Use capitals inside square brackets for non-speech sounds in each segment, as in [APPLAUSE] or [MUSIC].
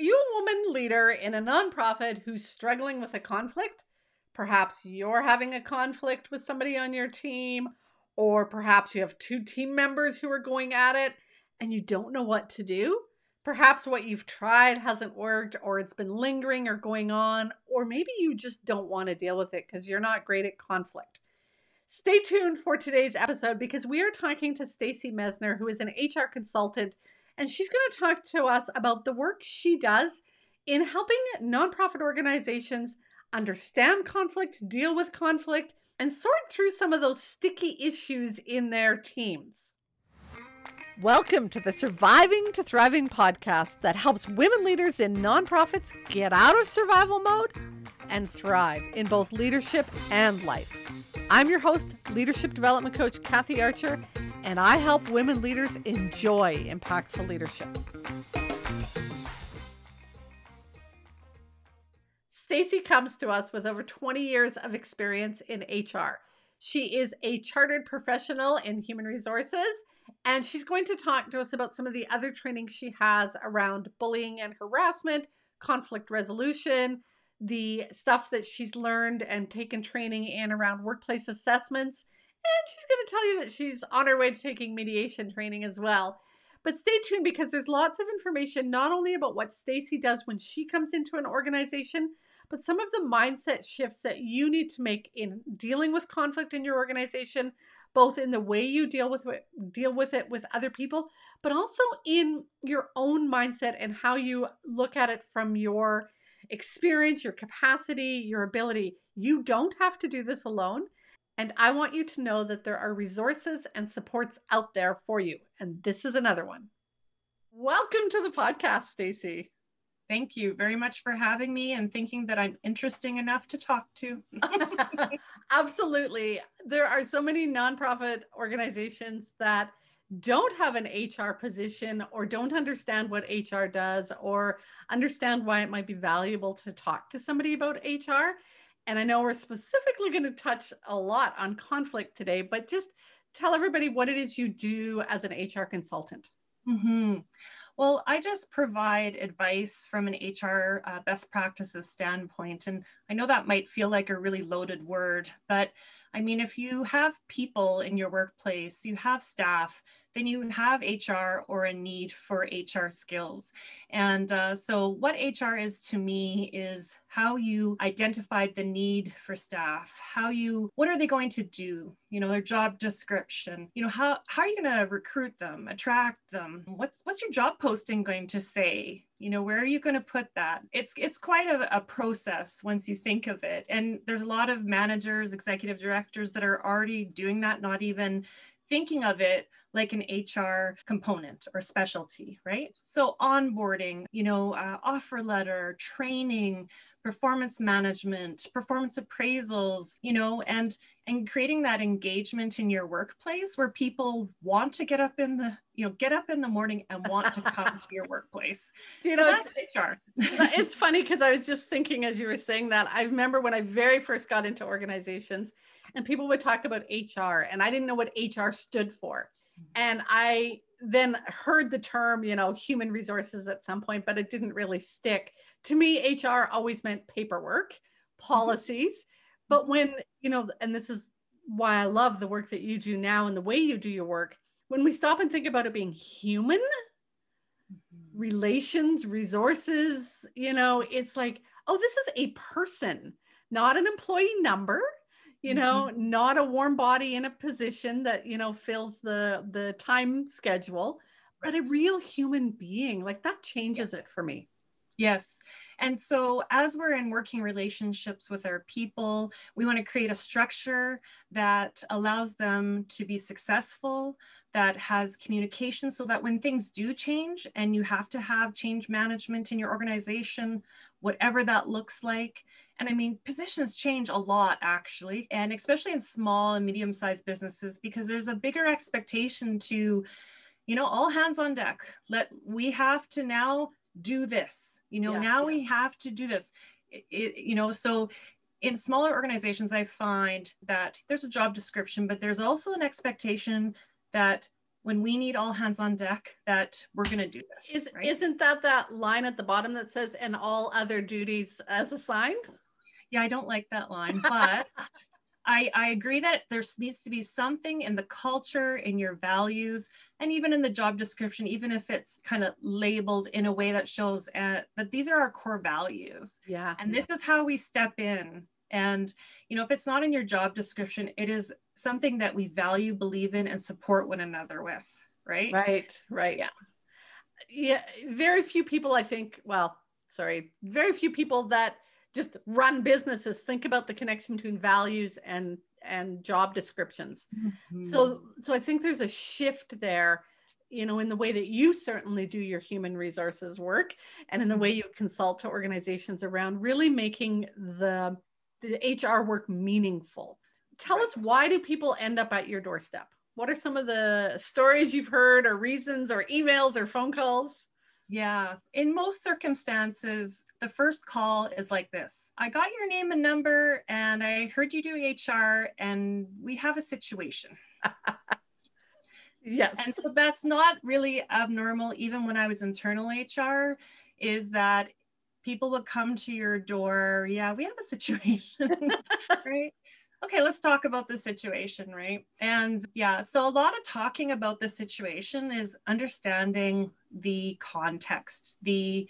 Are you a woman leader in a nonprofit who's struggling with a conflict? Perhaps you're having a conflict with somebody on your team, or perhaps you have two team members who are going at it and you don't know what to do. Perhaps what you've tried hasn't worked, or it's been lingering or going on, or maybe you just don't want to deal with it because you're not great at conflict. Stay tuned for today's episode because we are talking to Stacey Messner, who is an HR consultant and she's going to talk to us about the work she does in helping nonprofit organizations understand conflict, deal with conflict, and sort through some of those sticky issues in their teams. Welcome to the Surviving to Thriving podcast that helps women leaders in nonprofits get out of survival mode and thrive in both leadership and life. I'm your host, leadership development coach Kathy Archer, and I help women leaders enjoy impactful leadership. Stacey comes to us with over 20 years of experience in HR. She is a chartered professional in human resources, and she's going to talk to us about some of the other training she has around bullying and harassment, conflict resolution, the stuff that she's learned and taken training in around workplace assessments, and she's going to tell you that she's on her way to taking mediation training as well. But stay tuned because there's lots of information not only about what Stacey does when she comes into an organization, but some of the mindset shifts that you need to make in dealing with conflict in your organization, both in the way you deal with it, deal with it with other people, but also in your own mindset and how you look at it from your experience, your capacity, your ability. You don't have to do this alone. And I want you to know that there are resources and supports out there for you. And this is another one. Welcome to the podcast, Stacey. Thank you very much for having me and thinking that I'm interesting enough to talk to. [LAUGHS] Absolutely. There are so many nonprofit organizations that don't have an HR position or don't understand what HR does or understand why it might be valuable to talk to somebody about HR. And I know we're specifically going to touch a lot on conflict today, but just tell everybody what it is you do as an HR consultant. Mm-hmm. Well, I just provide advice from an HR uh, best practices standpoint. And I know that might feel like a really loaded word, but I mean, if you have people in your workplace, you have staff, then you have HR or a need for HR skills. And uh, so, what HR is to me is how you identified the need for staff, how you, what are they going to do? You know, their job description. You know, how how are you going to recruit them, attract them? What's what's your job posting going to say? you know where are you going to put that it's it's quite a, a, process once you think of it and there's a lot of managers executive directors that are already doing that not even thinking of it like an HR component or specialty, right? So, onboarding, you know, uh, offer letter, training, performance management, performance appraisals, you know, and and creating that engagement in your workplace where people want to get up in the you know get up in the morning and want to come to your [LAUGHS] workplace you know it's, HR. it's funny because i was just thinking as you were saying that i remember when i very first got into organizations and people would talk about hr and i didn't know what hr stood for and I then heard the term, you know, human resources at some point, but it didn't really stick. To me, HR always meant paperwork, mm-hmm. policies. But when, you know, and this is why I love the work that you do now and the way you do your work, when we stop and think about it being human, mm-hmm. relations, resources, you know, it's like, oh, this is a person, not an employee number you know mm-hmm. not a warm body in a position that you know fills the the time schedule right. but a real human being like that changes yes. it for me Yes. And so, as we're in working relationships with our people, we want to create a structure that allows them to be successful, that has communication so that when things do change and you have to have change management in your organization, whatever that looks like. And I mean, positions change a lot actually, and especially in small and medium sized businesses, because there's a bigger expectation to you know all hands on deck let we have to now do this you know yeah, now yeah. we have to do this it, it, you know so in smaller organizations i find that there's a job description but there's also an expectation that when we need all hands on deck that we're going to do this. Is, right? Isn't that that line at the bottom that says, and all other duties as assigned? Yeah, I don't like that line, but [LAUGHS] I, I agree that there needs to be something in the culture, in your values, and even in the job description, even if it's kind of labeled in a way that shows uh, that these are our core values. Yeah. And this is how we step in. And, you know, if it's not in your job description, it is something that we value, believe in, and support one another with. Right. Right. Right. Yeah. Yeah. Very few people, I think, well, sorry, very few people that just run businesses think about the connection between values and and job descriptions mm-hmm. so so i think there's a shift there you know in the way that you certainly do your human resources work and in the way mm-hmm. you consult to organizations around really making the the hr work meaningful tell right. us why do people end up at your doorstep what are some of the stories you've heard or reasons or emails or phone calls yeah. In most circumstances, the first call is like this I got your name and number, and I heard you do HR, and we have a situation. [LAUGHS] yes. And so that's not really abnormal, even when I was internal HR, is that people would come to your door. Yeah, we have a situation, [LAUGHS] right? Okay, let's talk about the situation, right? And yeah, so a lot of talking about the situation is understanding the context, the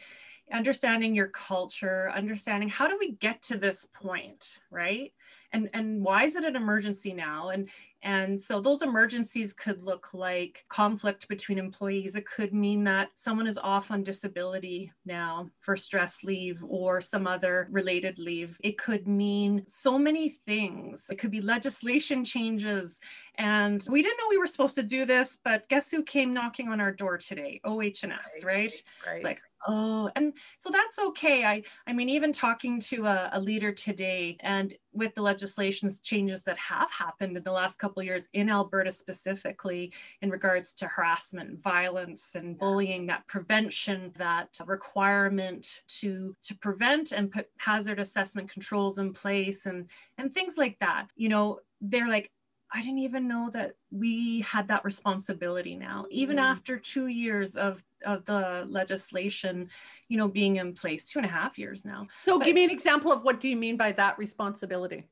understanding your culture, understanding how do we get to this point, right? And and why is it an emergency now? And and so those emergencies could look like conflict between employees. It could mean that someone is off on disability now for stress leave or some other related leave. It could mean so many things. It could be legislation changes. And we didn't know we were supposed to do this, but guess who came knocking on our door today? OHS, right? right? right. It's like, oh and so that's okay i i mean even talking to a, a, leader today and with the legislations changes that have happened in the last couple of years in alberta specifically in regards to harassment violence and bullying that prevention that requirement to to prevent and put hazard assessment controls in place and and things like that. You know they're like I didn't even know that we had that responsibility now, even mm. after two years of, of the legislation, you know, being in place, two and a half years now. So but, give me an example of what do you mean by that responsibility?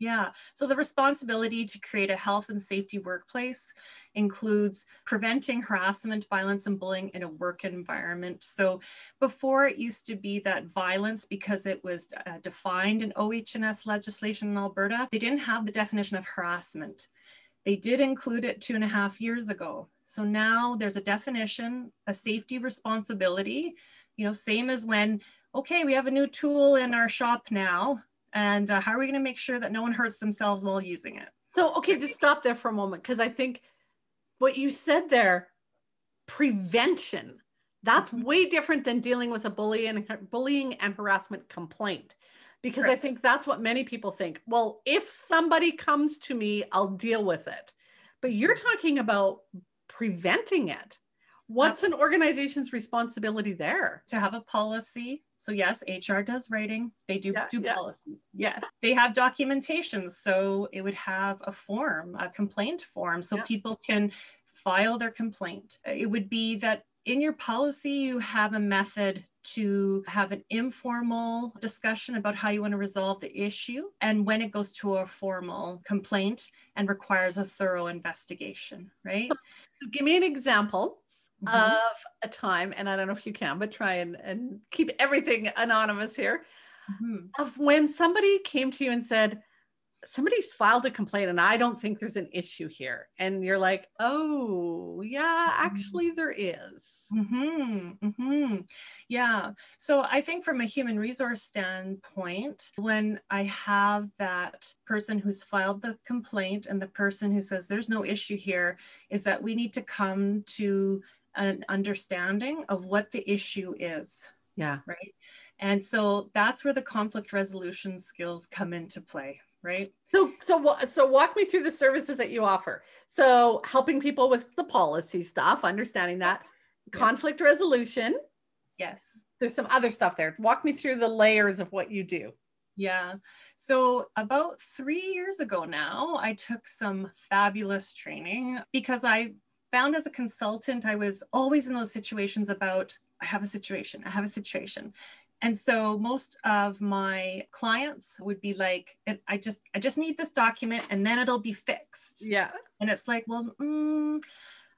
Yeah. So the responsibility to create a health and safety workplace includes preventing harassment, violence, and bullying in a work environment. So before it used to be that violence, because it was uh, defined in OHS legislation in Alberta, they didn't have the definition of harassment. They did include it two and a half years ago. So now there's a definition, a safety responsibility, you know, same as when, okay, we have a new tool in our shop now and uh, how are we going to make sure that no one hurts themselves while using it so okay just stop there for a moment because i think what you said there prevention that's mm-hmm. way different than dealing with a bullying bullying and harassment complaint because right. i think that's what many people think well if somebody comes to me i'll deal with it but you're mm-hmm. talking about preventing it what's an organization's responsibility there to have a policy so yes, HR does writing. They do yeah, do yeah. policies. Yes, they have documentation. So it would have a form, a complaint form, so yeah. people can file their complaint. It would be that in your policy you have a method to have an informal discussion about how you want to resolve the issue and when it goes to a formal complaint and requires a thorough investigation, right? So give me an example mm-hmm. of a time, and I don't know if you can, but try and, and keep everything anonymous here, mm-hmm. of when somebody came to you and said, somebody's filed a complaint and I don't think there's an issue here. And you're like, oh, yeah, mm-hmm. actually there is. Mm-hmm, mm-hmm. Yeah. So I think from a human resource standpoint, when I have that person who's filed the complaint and the person who says there's no issue here, is that we need to come to an understanding of what the issue is. Yeah. Right. And so that's where the conflict resolution skills come into play. Right. So, so, so walk me through the services that you offer. So, helping people with the policy stuff, understanding that, yeah. conflict resolution. Yes. There's some other stuff there. Walk me through the layers of what you do. Yeah. So, about three years ago now, I took some fabulous training because I found as a consultant, I was always in those situations about, I have a situation, I have a situation. And so most of my clients would be like, I just, I just need this document and then it'll be fixed. Yeah. And it's like, well, mm,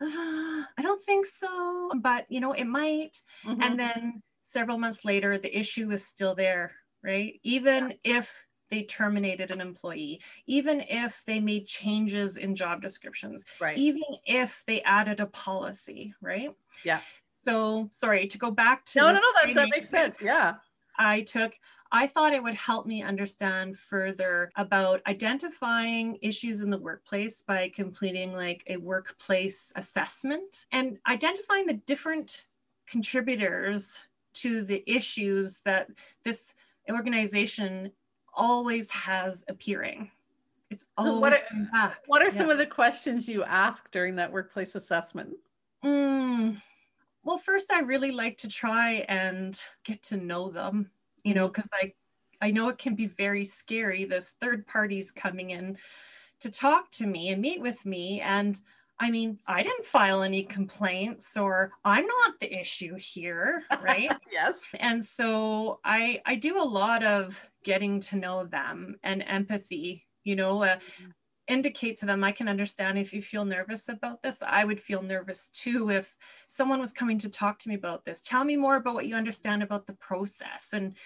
uh, [SIGHS] I don't think so, but you know, it might. Mm-hmm. And then several months later, the issue is still there, right? Even yeah. if they terminated an employee, even if they made changes in job descriptions, right. even if they added a policy, right? Yeah. So sorry to go back to no, no, no, that, that makes sense. Yeah. I took, I thought it would help me understand further about identifying issues in the workplace by completing like a workplace assessment and identifying the different contributors to the issues that this organization always has appearing. It's always so what are. What are yeah. some of the questions you ask during that workplace assessment? Mm, well, first, I really like to try and get to know them, you know, because mm-hmm. I, I know it can be very scary. This third parties coming in to talk to me and meet with me. And I mean, I didn't file any complaints or I'm not the issue here, right? [LAUGHS] yes. And so I I do a lot of getting to know them and empathy, you know, uh, mm-hmm indicate to them, I can understand if you feel nervous about this. I would feel nervous too if someone was coming to talk to me about this. Tell me more about what you understand about the process and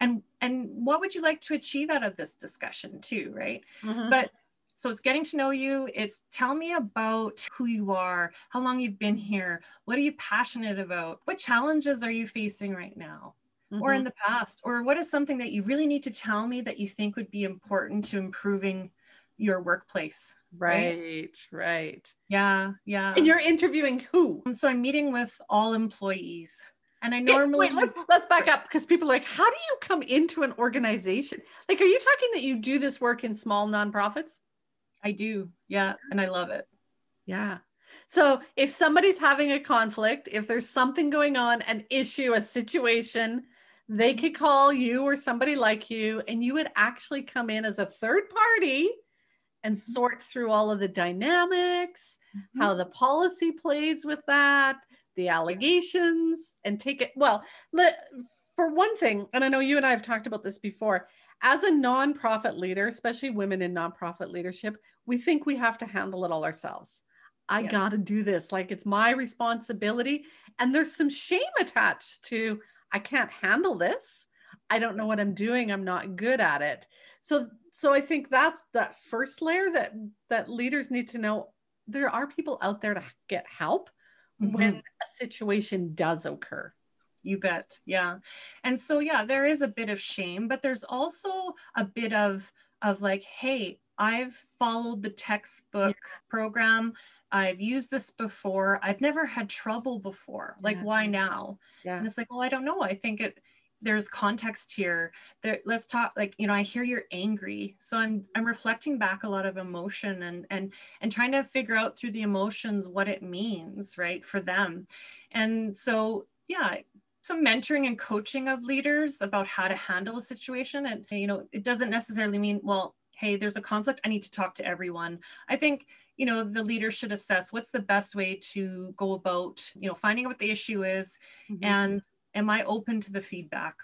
and and what would you like to achieve out of this discussion too, right? Mm-hmm. But so it's getting to know you. It's tell me about who you are, how long you've been here, what are you passionate about, what challenges are you facing right now, mm-hmm. or in mm-hmm. the past, or what is something that you really need to tell me that you think would be important to improving your workplace. Right, right. right. Yeah, yeah. And you're interviewing who? So I'm meeting with all employees. And I normally wait, let's let's back up because people are like, how do you come into an organization? Like, are you talking that you do this work in small nonprofits? I do, yeah, and I love it. Yeah. So if somebody's having a conflict, if there's something going on, an issue, a situation, they could call you or somebody like you, and you would actually come in as a third party and mm-hmm. sort through all of the dynamics, mm-hmm. how the policy plays with that, the allegations, and take it. Well, let, for one thing, and I know you and I have talked about this before, as a nonprofit leader, especially women in nonprofit leadership, we think we have to handle it all ourselves. I yes. got to do this. Like it's my responsibility. And there's some shame attached to, I can't handle this. I don't know what I'm doing. I'm not good at it. So so I think that's that first layer that that leaders need to know there are people out there to get help mm-hmm. when a situation does occur. You bet. Yeah. And so yeah, there is a bit of shame, but there's also a bit of of like, hey, I've followed the textbook yeah. program. I've used this before. I've never had trouble before. Like, yeah. why now? Yeah. And it's like, well, I don't know. I think it there's context here there let's talk like you know i hear you're angry so i'm i'm reflecting back a lot of emotion and and and trying to figure out through the emotions what it means right for them and so yeah some mentoring and coaching of leaders about how to handle a situation and you know it doesn't necessarily mean well hey there's a conflict i need to talk to everyone i think you know the leader should assess what's the best way to go about you know finding out what the issue is mm-hmm. and am I open to the feedback?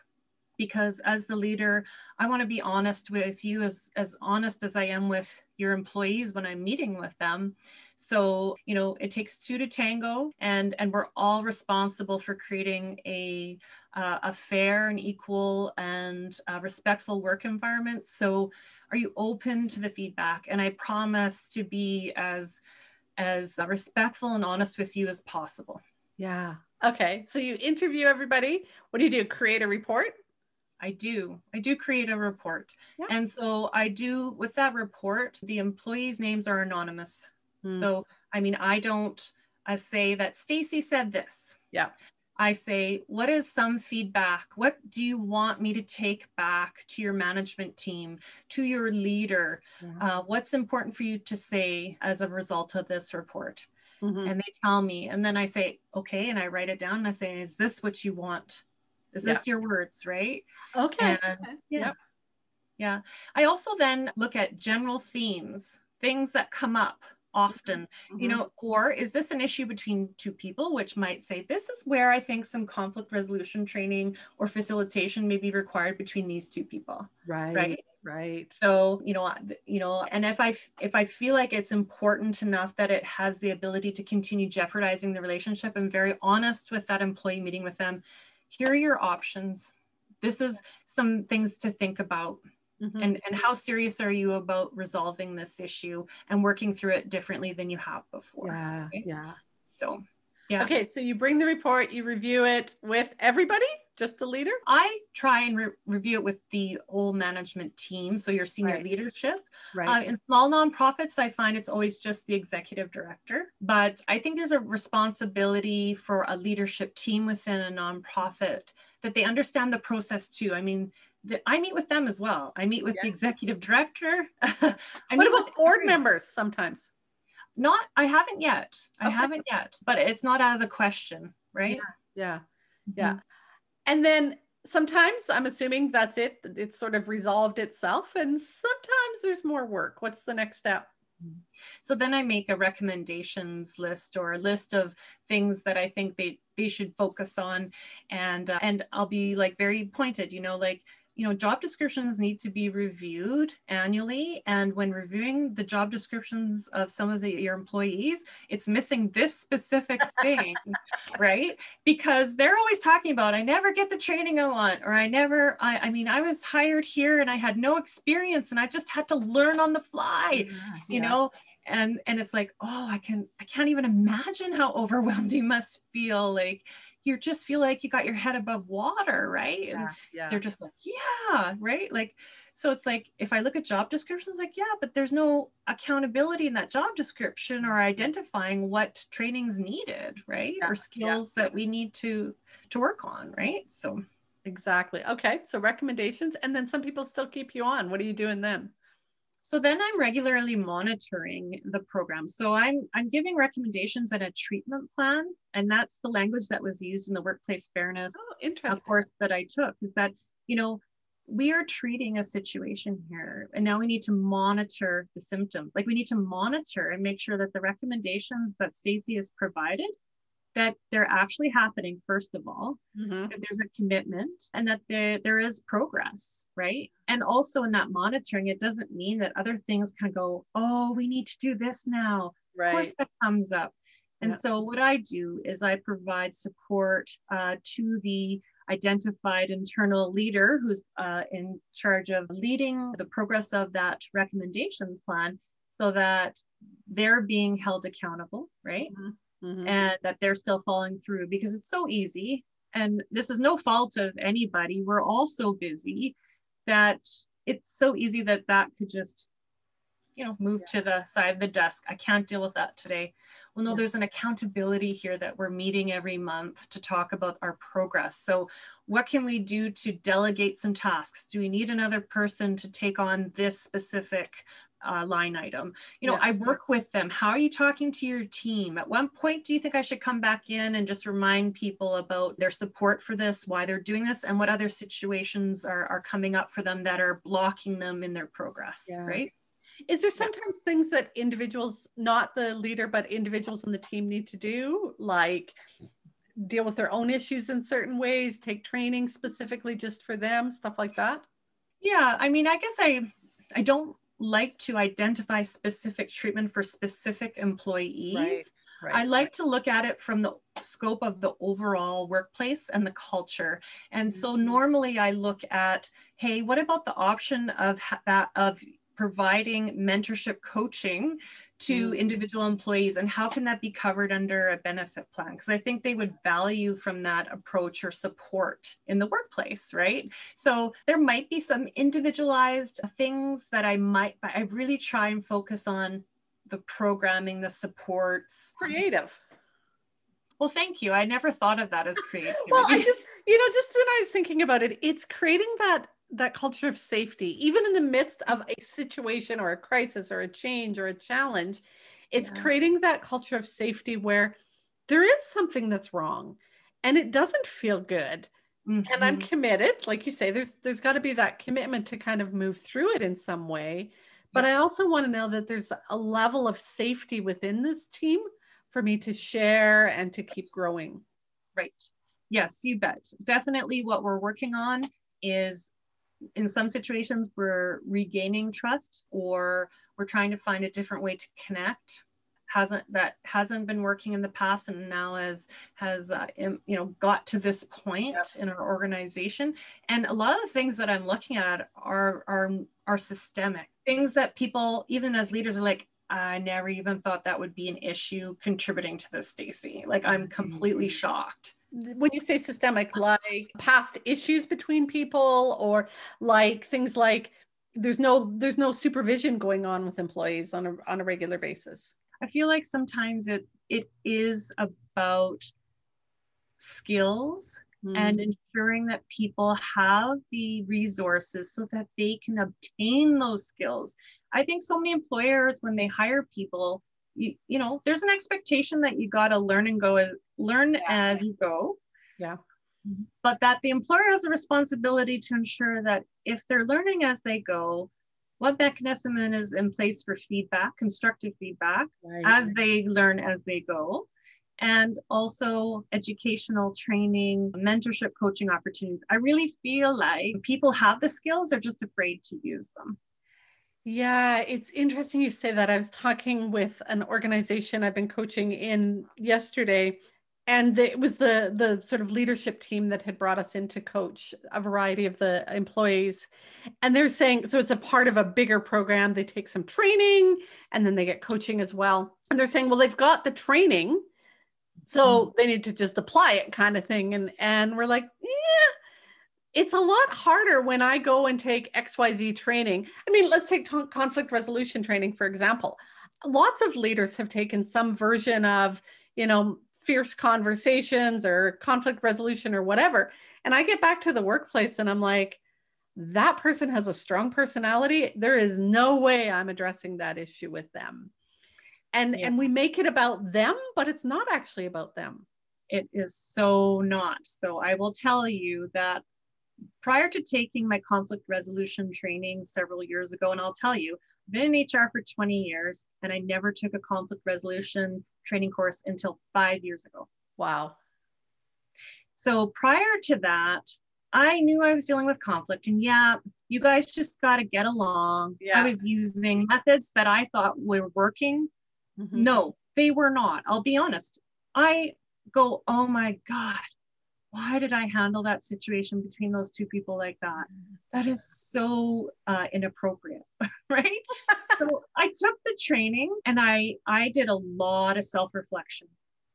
Because as the leader, I want to be honest with you as, as honest as I am with your employees when I'm meeting with them. So, you know, it takes two to tango and, and we're all responsible for creating a, uh, a fair and equal and uh, respectful work environment. So are you open to the feedback? And I promise to be as, as respectful and honest with you as possible. Yeah, Okay, so you interview everybody. What do you do? Create a report? I do. I do create a report. Yeah. And so I do with that report, the employees' names are anonymous. Hmm. So I mean, I don't uh, say that Stacey said this. Yeah. I say, what is some feedback? What do you want me to take back to your management team, to your leader? Yeah. Uh, what's important for you to say as a result of this report? mm-hmm. and they tell me and then i say okay and i write it down and i say is this what you want is this your words right okay, and, okay. yeah yep. yeah i also then look at general themes things that come up often mm-hmm. you know or is this an issue between two people which might say this is where i think some conflict resolution training or facilitation may be required between these two people right right right so you know you know and if i if i feel like it's important enough that it has the ability to continue jeopardizing the relationship i'm very honest with that employee meeting with them here are your options. This is some things to think about. Mm-hmm. and and how serious are you about resolving this issue and working through it differently than you have before? Yeah right? yeah. So yeah. Okay so you bring the report you review it with everybody just the leader? I try and re- review it with the whole management team, so your senior right. leadership. Right. Uh, in small nonprofits, I find it's always just the executive director, but I think there's a responsibility for a leadership team within a nonprofit that they understand the process too. I mean, the, I meet with them as well. I meet with the executive director. [LAUGHS] I what about board members sometimes? Not, I haven't yet. I haven't yet, but it's not out of the question, right? Yeah, yeah, yeah. Mm-hmm. And then sometimes I'm assuming that's it. It's sort of resolved itself. And sometimes there's more work. What's the next step? So then I make a recommendations list or a list of things that I think they they should focus on, and uh, and I'll be like very pointed. You know, like you know, job descriptions need to be reviewed annually. And when reviewing the job descriptions of some of the, your employees, it's missing this specific [LAUGHS] thing, right? Because they're always talking about, I never get the training I want, or I never, I, I mean, I was hired here and I had no experience and I just had to learn on the fly, yeah, you yeah. know? and and it's like oh i can i can't even imagine how [LAUGHS] overwhelmed you must feel like you just feel like you got your head above water right? And yeah, yeah. they're just like yeah right? Like so it's like if i look at job descriptions like yeah but there's no accountability in that job description or identifying what training's needed right? Yeah, or skills that we need to to work on right? So exactly. Okay so recommendations and then some people still keep you on. What are you doing then so then I'm regularly monitoring the program. So I'm I'm giving recommendations and a treatment plan, and that's the language that was used in the workplace fairness oh, uh, course that I took. Is that you know we are treating a situation here, and now we need to monitor the symptom. Like we need to monitor and make sure that the recommendations that Stacey has provided that they're actually happening first of all mm-hmm. that there's a commitment and that there, there is progress right and also in that monitoring it doesn't mean that other things can go oh we need to do this now right. of course that comes up and yeah. so what i do is i provide support uh, to the identified internal leader who's uh, in charge of leading the progress of that recommendations plan so that they're being held accountable right mm-hmm mm-hmm. and that they're still falling through because it's so easy. And this is no fault of anybody. We're all so busy that it's so easy that that could just you know move yeah. to the side of the desk i can't deal with that today well no yeah. there's an accountability here that we're meeting every month to talk about our progress so what can we do to delegate some tasks do we need another person to take on this specific uh, line item. You know, yeah. I work with them. How are you talking to your team? At one point, do you think I should come back in and just remind people about their support for this, why they're doing this, and what other situations are, are coming up for them that are blocking them in their progress, yeah. right? Is there sometimes yeah. things that individuals, not the leader, but individuals in the team need to do, like deal with their own issues in certain ways, take training specifically just for them, stuff like that? Yeah, I mean, I guess I I don't like to identify specific treatment for specific employees. Right, right, I like right. to look at it from the scope of the overall workplace and the culture. And mm-hmm. so normally I look at, hey, what about the option of that of providing mentorship coaching to mm. individual employees and how can that be covered under a benefit plan? Because i think they would value from that approach or support in the workplace right? So there might be some individualized things that i might but i really try and focus on the programming the supports. Creative. Well thank you. I never thought of that as creative. [LAUGHS] well i just you know just when i was thinking about it it's creating that that culture of safety, even in the midst of a situation or a crisis or a change or a challenge, it's yeah. creating that culture of safety where there is something that's wrong and it doesn't feel good. Mm-hmm. And I'm mm-hmm. committed, like you say, there's there's got to be that commitment to kind of move through it in some way. But I also want to know that there's a level of safety within this team for me to share and to keep growing. Right. Yes, you bet. Definitely what we're working on is in some situations we're regaining trust or we're trying to find a different way to connect. Hasn't that hasn't been working in the past and now has has uh, you know got to this point yep. in our organization. And a lot of the things that i'm looking at are are are systemic. Things that people even as leaders are like i never even thought that would be an issue contributing to this stacey. Like i'm completely mm-hmm. shocked when you say systemic like past issues between people or like things like there's no there's no supervision going on with employees on a on a regular basis I feel like sometimes it it is about skills mm. and ensuring that people have the resources so that they can obtain those skills. I think so many employers when they hire people, you, you know, there's an expectation that you got to learn and go as learn yeah. as you go. Yeah. But that the employer has a responsibility to ensure that if they're learning as they go, what mechanism is in place for feedback, constructive feedback, right. as they learn as they go, and also educational training, mentorship, coaching opportunities. I really feel like people have the skills, they're just afraid to use them. Yeah, it's interesting you say that. I was talking with an organization I've been coaching in yesterday, and it was the the sort of leadership team that had brought us in to coach a variety of the employees and they're saying so it's a part of a bigger program they take some training and then they get coaching as well and they're saying well they've got the training so mm-hmm. they need to just apply it kind of thing and and we're like yeah it's a lot harder when i go and take xyz training i mean let's take t- conflict resolution training for example lots of leaders have taken some version of you know fierce conversations or conflict resolution or whatever. And I get back to the workplace and I'm like, that person has a strong personality. There is no way I'm addressing that issue with them. And yeah. and we make it about them, but it's not actually about them. It is so not. So I will tell you that prior to taking my conflict resolution training several years ago, and I'll tell you, I've been in HR for 20 years and I never took a conflict resolution training course until five years ago. Wow. So prior to that, I knew I was dealing with conflict. And yeah, you guys just got to get along. Yeah. I was using methods that I thought were working. Mm-hmm. No, they were not. I'll be honest. I go, oh my God, why did I handle that situation between those two people like that? That is so uh, inappropriate, [LAUGHS] right? so I took the training and I I did a lot of self reflection.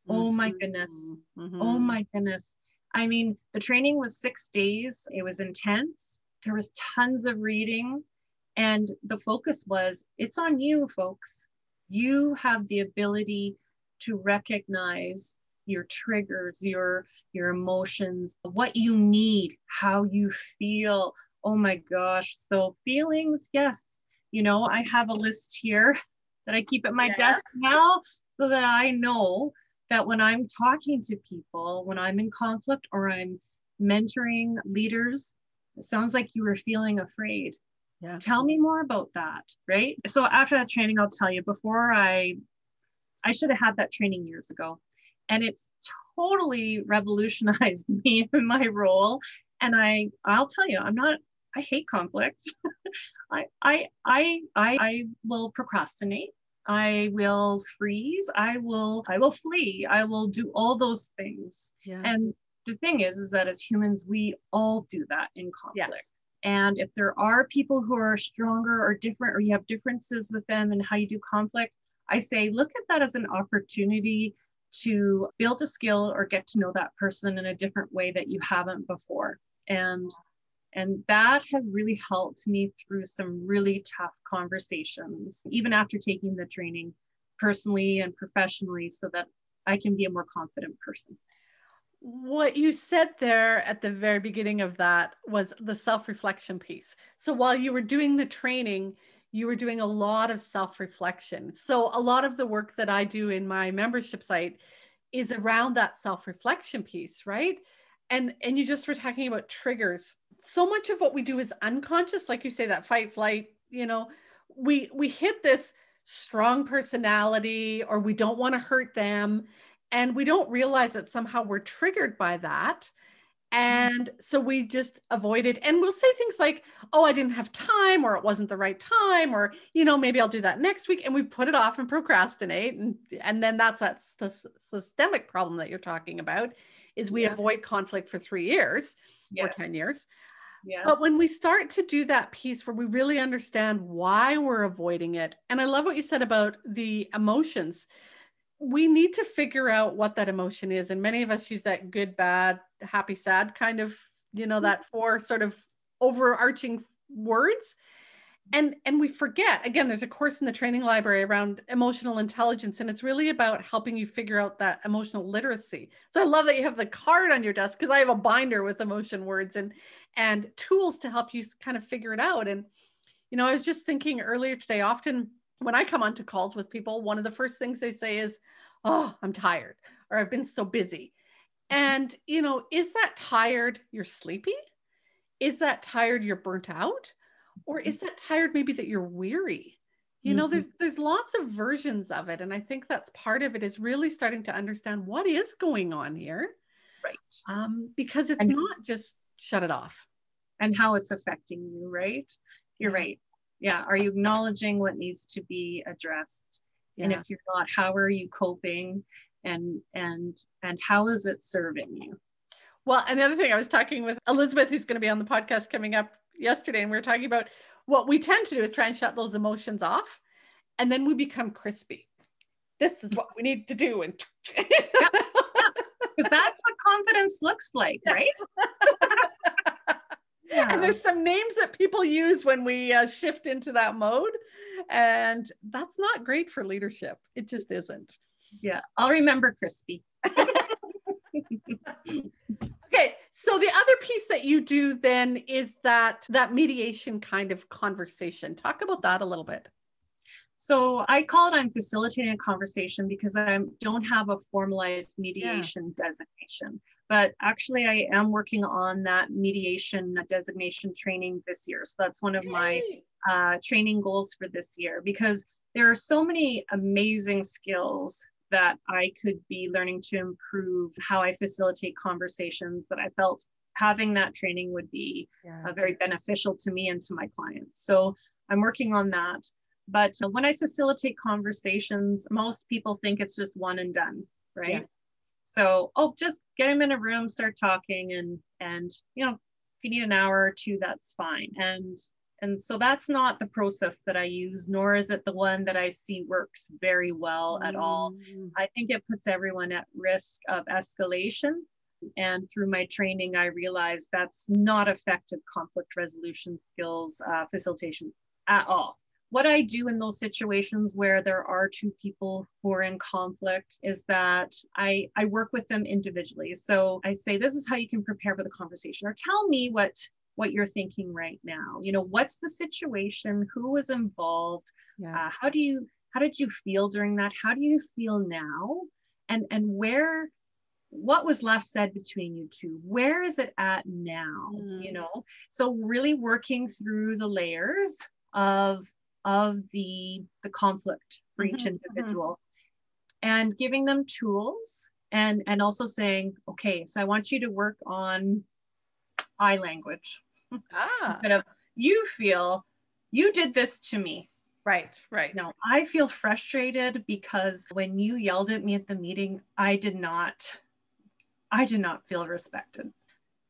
Oh my mm-hmm. goodness, mm-hmm. oh my goodness. I mean, the training was six days. It was intense. There was tons of reading, and the focus was it's on you, folks. You have the ability to recognize your triggers, your your emotions, what you need, how you feel. Oh my gosh. So feelings, yes. You know, I have a list here that I keep at my yes. desk now so that I know that when I'm talking to people, when I'm in conflict or I'm mentoring leaders, it sounds like you were feeling afraid. Yeah. Tell me more about that, right? So after that training, I'll tell you before I I should have had that training years ago and it's totally revolutionized [LAUGHS] me in my role. And i i'll tell you i'm not i hate conflict. [LAUGHS] I, I i i i will procrastinate. I will freeze. I will i will flee. I will do all those things. Yeah. and the thing is is that as humans we all do that in conflict. Yes. and if there are people who are stronger or different or you have differences with them and how you do conflict i say look at that as an opportunity to build a skill or get to know that person in a different way that you haven't before. And and that has really helped me through some really tough conversations, even after taking the training personally and professionally, so that I can be a more confident person. What you said there at the very beginning of that was the self reflection piece. So while you were doing the training, you were doing a lot of self reflection. So, a lot of the work that I do in my membership site is around that self reflection piece, right? And and you just were talking about triggers. So much of what we do is unconscious, like you say, that fight, flight, you know, we we hit this strong personality or we don't want to hurt them and we don't realize that somehow we're triggered by that Mm-hmm. and so we just avoid it and we'll say things like oh i didn't have time or it wasn't the right time or you know maybe i'll do that next week and we put it off and procrastinate and and then that's that systemic problem that you're talking about is we yeah. avoid conflict for three years yes. or 10 years yeah. But when we start to do that piece where we really understand why we're avoiding it, and I love what you said about the emotions, we need to figure out what that emotion is. And many of us use that good, bad, happy, sad kind of, you know, mm-hmm. that four sort of overarching words. And and we forget again, there's a course in the training library around emotional intelligence, and it's really about helping you figure out that emotional literacy. So I love that you have the card on your desk because I have a binder with emotion words and and tools to help you kind of figure it out. And you know, I was just thinking earlier today, often when I come onto calls with people, one of the first things they say is, Oh, I'm tired, or I've been so busy. And, you know, is that tired you're sleepy? Is that tired you're burnt out? Or is that tired maybe that you're weary? You know, mm-hmm. there's there's lots of versions of it. And I think that's part of it is really starting to understand what is going on here. Right. Um, because it's and, not just shut it off. And how it's affecting you, right? You're right yeah are you acknowledging what needs to be addressed yeah. and if you're not how are you coping and and and how is it serving you well another thing i was talking with elizabeth who's going to be on the podcast coming up yesterday and we were talking about what we tend to do is try and shut those emotions off and then we become crispy this is what we need to do and because [LAUGHS] yeah. yeah. that's what confidence looks like [LAUGHS] right [LAUGHS] yeah. and there's some names that people use when we uh, shift into that mode and that's not great for leadership. It just isn't. Yeah i'll remember crispy okay so the other piece that you do then is that that mediation kind of conversation. Talk about that a little bit so I call it I'm facilitating a conversation because I don't have a formalized mediation yeah. designation. But actually, I am working on that mediation designation training this year. So that's one of Yay. my uh, training goals for this year because there are so many amazing skills that I could be learning to improve how I facilitate conversations that I felt having that training would be yeah. uh, very beneficial to me and to my clients. So I'm working on that. But when I facilitate conversations, most people think it's just one and done, right? Yeah. So, oh, just get them in a room, start talking, and and you know, if you need an hour or two, that's fine. And and so that's not the process that I use, nor is it the one that I see works very well at all. Mm. I think it puts everyone at risk of escalation. And through my training, I realized that's not effective conflict resolution skills uh, facilitation at all what I do in those situations where there are two people who are in conflict is that I, I work with them individually. So I say, this is how you can prepare for the conversation, or tell me what what you're thinking right now. You know, what's the situation? Who was involved? Yeah. Uh, how do you how did you feel during that? How do you feel now? And and where what was last said between you two where is it at now mm. you know so really working through the layers of of the, the conflict for each mm-hmm, mm-hmm. individual mm-hmm. and giving them tools and, and also saying, okay, so I want you to work on I language. Ah. Instead of you feel you did this to me. Right, right. No, I feel frustrated because when you yelled at me at the meeting, I did not I did not feel respected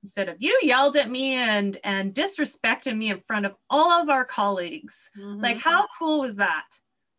instead of you yelled at me and and disrespected me in front of all of our colleagues. Mm-hmm. like how cool was that?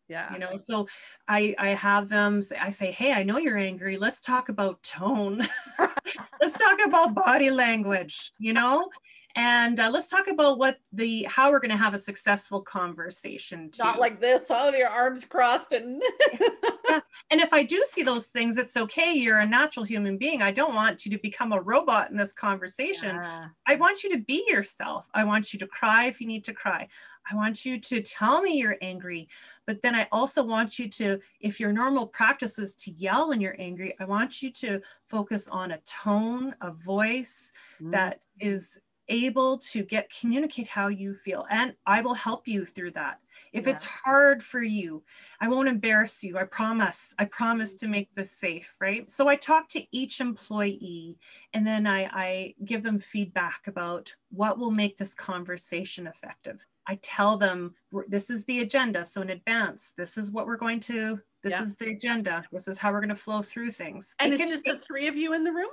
Yeah. You know so i i have them say, i say hey i know you're angry. Let's talk about tone. [LAUGHS] Let's talk about body language you know and uh, let's talk about what the how we're going to have a successful conversation too. not like this oh your arms crossed and [LAUGHS] yeah. and if i do see those things it's okay you're a natural human being i don't want you to become a robot in this conversation yeah. i want you to be yourself i want you to cry if you need to cry i want you to tell me you're angry but then i also want you to if your normal practice is to yell when you're angry i want you to focus on a tone a voice mm. that is able to get communicate how you feel and i will help you through that if Yeah. it's hard for you i won't embarrass you i promise i promise to make this safe right so i talk to each employee and then i i give them feedback about what will make this conversation effective i tell them this is the agenda so in advance this is what we're going to this Yeah. is the agenda this is how we're going to flow through things And It it's just the three of you in the room?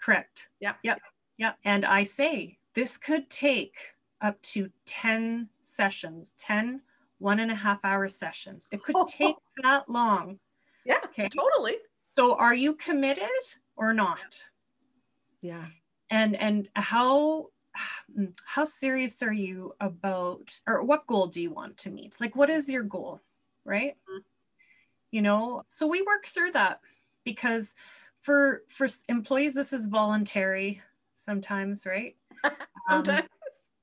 Correct. Yeah. Yep. Yep. And I say this could take up to 10 sessions, 10 one and a half hour sessions. It could [LAUGHS] take that long. Yeah, Okay. totally. So are you committed or not? Yeah. And and how how serious are you about or what goal do you want to meet? Like what is your goal? Right? Mhm. You know, so we work through that because for for employees this is voluntary sometimes, right? [LAUGHS] Um, Sometimes.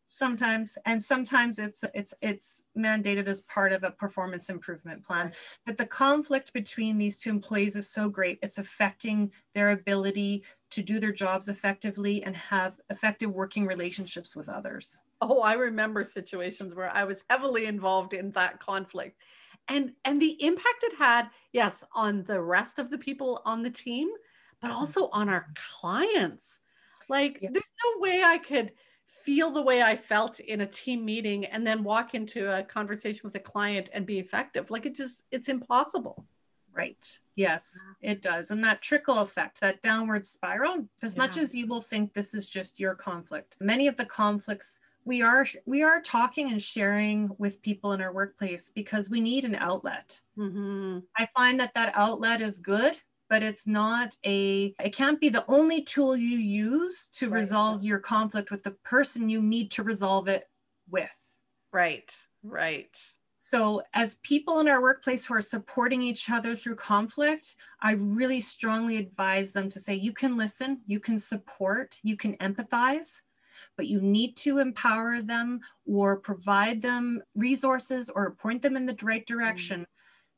sometimes and sometimes it's it's it's mandated as part of a performance improvement plan but the conflict between these two employees is so great it's affecting their ability to do their jobs effectively and have effective working relationships with others Oh, I remember situations where I was heavily involved in that conflict. And and the impact it had, yes, on the rest of the people on the team, but also on our clients. Like Yeah. there's no way I could feel the way I felt in a team meeting and then walk into a conversation with a client and be effective. Like it just it's impossible. right yes it does and that trickle effect that downward spiral as much as you will think this is just your conflict many of the conflicts we are we are talking and sharing with people in our workplace because we need an outlet Mhm. I find that that outlet is good, but it's not a, it can't be the only tool you use to Right. resolve your conflict with the person you need to resolve it with. Right. Right. So, as people in our workplace who are supporting each other through conflict, I really strongly advise them to say, you can listen, you can support, you can empathize, but you need to empower them or provide them resources or point them in the right hmm. direction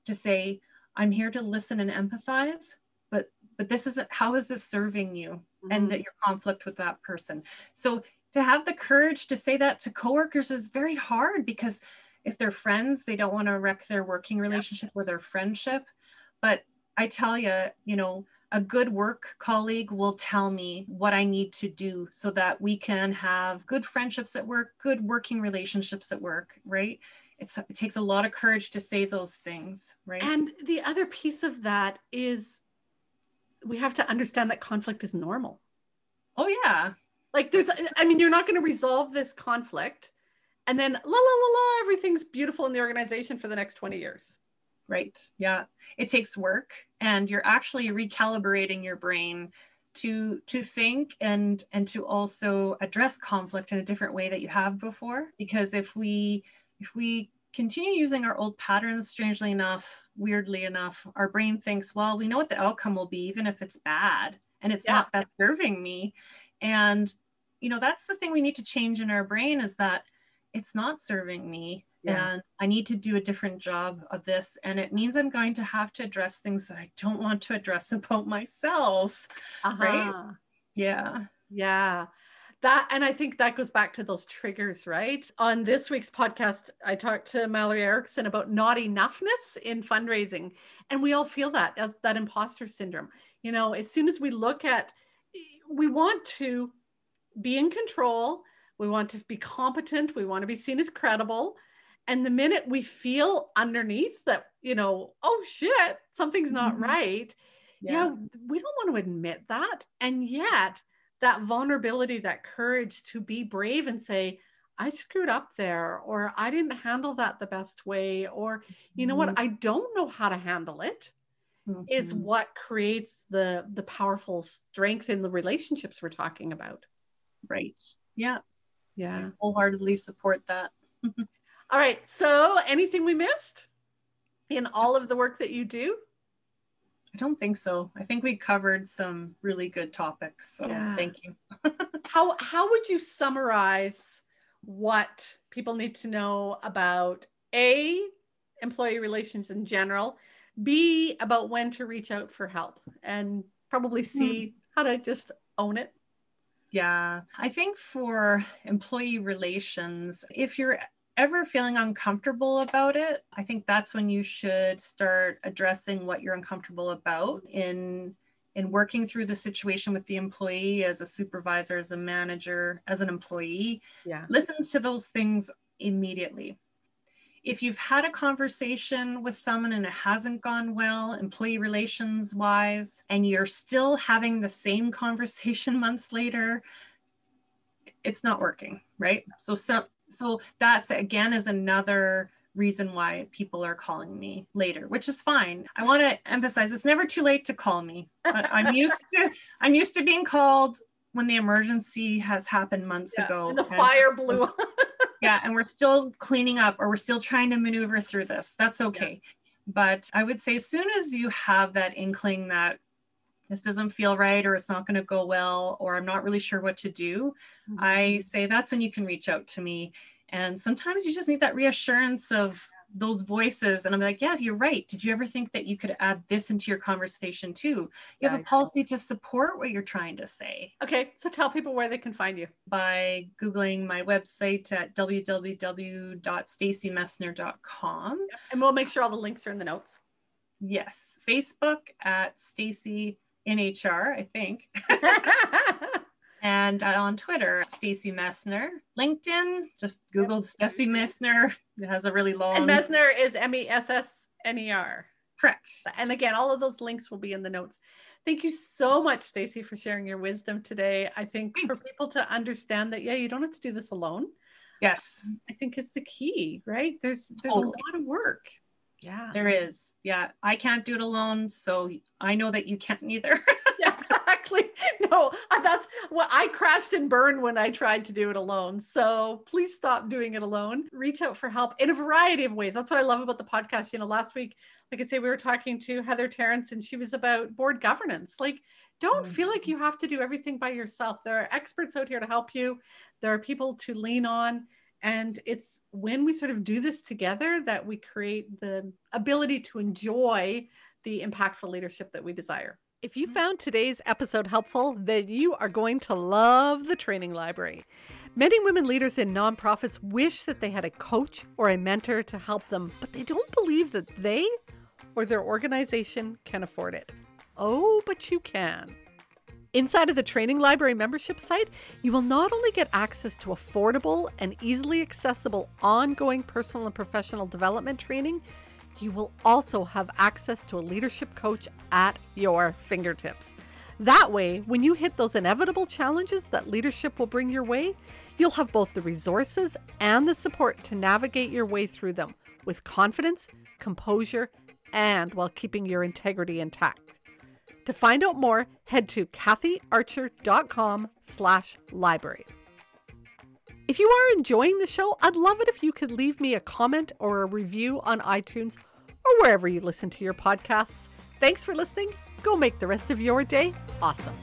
to say, I'm here to listen and empathize, but but this isn't how is this serving you and Mhm. that your conflict with that person. So to have the courage to say that to coworkers is very hard because if they're friends, they don't want to wreck their working relationship or their friendship. But I tell you, you know, a good work colleague will tell me what I need to do so that we can have good friendships at work, good working relationships at work, right? It's, it takes a lot of courage to say those things, right? And the other piece of that is we have to understand that conflict is normal. oh, yeah. Like there's I mean you're not going to resolve this conflict and then la la la la everything's beautiful in the organization for the next 20 years. Right. Yeah. It takes work and you're actually recalibrating your brain to to think and and to also address conflict in a different way that you have before because if we if we continue using our old patterns strangely enough weirdly enough our brain thinks well we know what the outcome will be even if it's bad and it's Yeah. not best serving me and you know that's the thing we need to change in our brain is that it's not serving me Yeah. and I need to do a different job of this. And it means I'm going to have to address things that I don't want to address [LAUGHS] about myself. Right? Uh-huh. Yeah. Yeah. That and I think that goes back to those triggers, right? On this week's podcast, I talked to Mallory Erickson about not enoughness in fundraising. And we all feel that, that imposter syndrome. You know, as soon as we look at we want to be in control, we want to be competent, we want to be seen as credible. And the minute we feel underneath that, you know, oh shit, something's not Mhm. right, yeah. we don't want to admit that. And yet, that vulnerability, that courage to be brave and say, I screwed up there, or I didn't handle that the best way, or you know what, I don't know how to handle it, is Mhm. what creates the the powerful strength in the relationships we're talking about. right. Yeah. Yeah. Wholeheartedly support that. [LAUGHS] All right. So, anything we missed in all of the work that you do? I don't think so. I think we covered some really good topics. So Yeah. thank you. [LAUGHS] how how would you summarize what people need to know about a employee relations in general b about when to reach out for help and probably see hmm. how to just own it Yeah. I think for employee relations, if you're ever feeling uncomfortable about it, I think that's when you should start addressing what you're uncomfortable about in in working through the situation with the employee as a supervisor, as a manager, as an employee. Yeah. Listen to those things immediately. If you've had a conversation with someone and it hasn't gone well, employee relations wise, and you're still having the same [LAUGHS] conversation months later, it's not working, right? So some so that's again is another reason why people are calling me later which is fine. I want to emphasize it's never too late to call me. I'm used to [LAUGHS] i'm used to being called when the emergency has happened months Yeah, ago and the fire blew still- [LAUGHS] yeah and we're still cleaning up or we're still trying to maneuver through this. That's okay. But i would say as soon as you have that inkling that this doesn't feel right or it's not going to go well or i'm not really sure what to do Mm-hmm. I say that's when you can reach out to me. And sometimes you just need that reassurance of those voices. And I'm like, yeah, you're right. Did you ever think that you could add this into your conversation too? You Yeah, have a policy to support what you're trying to say Okay, so tell people where they can find you. by Googling my website at www.staceymessner.com. And we'll make sure all the links are in the notes. Yes. Facebook at Stacey in HR, I think. [LAUGHS] [LAUGHS] and uh, on Twitter, Stacey Messner. LinkedIn, just Googled Stacey Messner. It has a really long. and Messner is M E S S N E R. Correct. And again, all of those links will be in the notes. Thank you so much, Stacey, for sharing your wisdom today. I think for people to understand that, yeah, you don't have to do this alone. Yes, I think is the key, right? There's there's Totally. a lot of work. Yeah. there is. Yeah, I can't do it alone, so I know that you can't either. [LAUGHS] yeah, exactly. No, that's what I crashed and burned when I tried to do it alone. So please stop doing it alone. Reach out for help in a variety of ways. That's what I love about the podcast. You know, last week, like I say, we were talking to Heather Terrence and she was about board governance. Like, don't mm-hmm. feel like you have to do everything by yourself. There are experts out here to help you, there are people to lean on. And it's when we sort of do this together that we create the ability to enjoy the impactful leadership that we desire. If you mm-hmm. found today's episode helpful, then you are going to love the training library. Many women leaders in nonprofits wish that they had a coach or a mentor to help them, but they don't believe that they or their organization can afford it. Oh, but you can. Inside of the Training Library membership site, you will not only get access to affordable and easily accessible ongoing personal and professional development training, you will also have access to a leadership coach at your fingertips. That way, when you hit those inevitable challenges that leadership will bring your way, you'll have both the resources and the support to navigate your way through them with confidence, composure, and while keeping your integrity intact. To find out more, head to kathyarcher.com slash library. If you are enjoying the show, I'd love it if you could leave me a comment or a review on iTunes or wherever you listen to your podcasts. Thanks for listening. Go make the rest of your day awesome.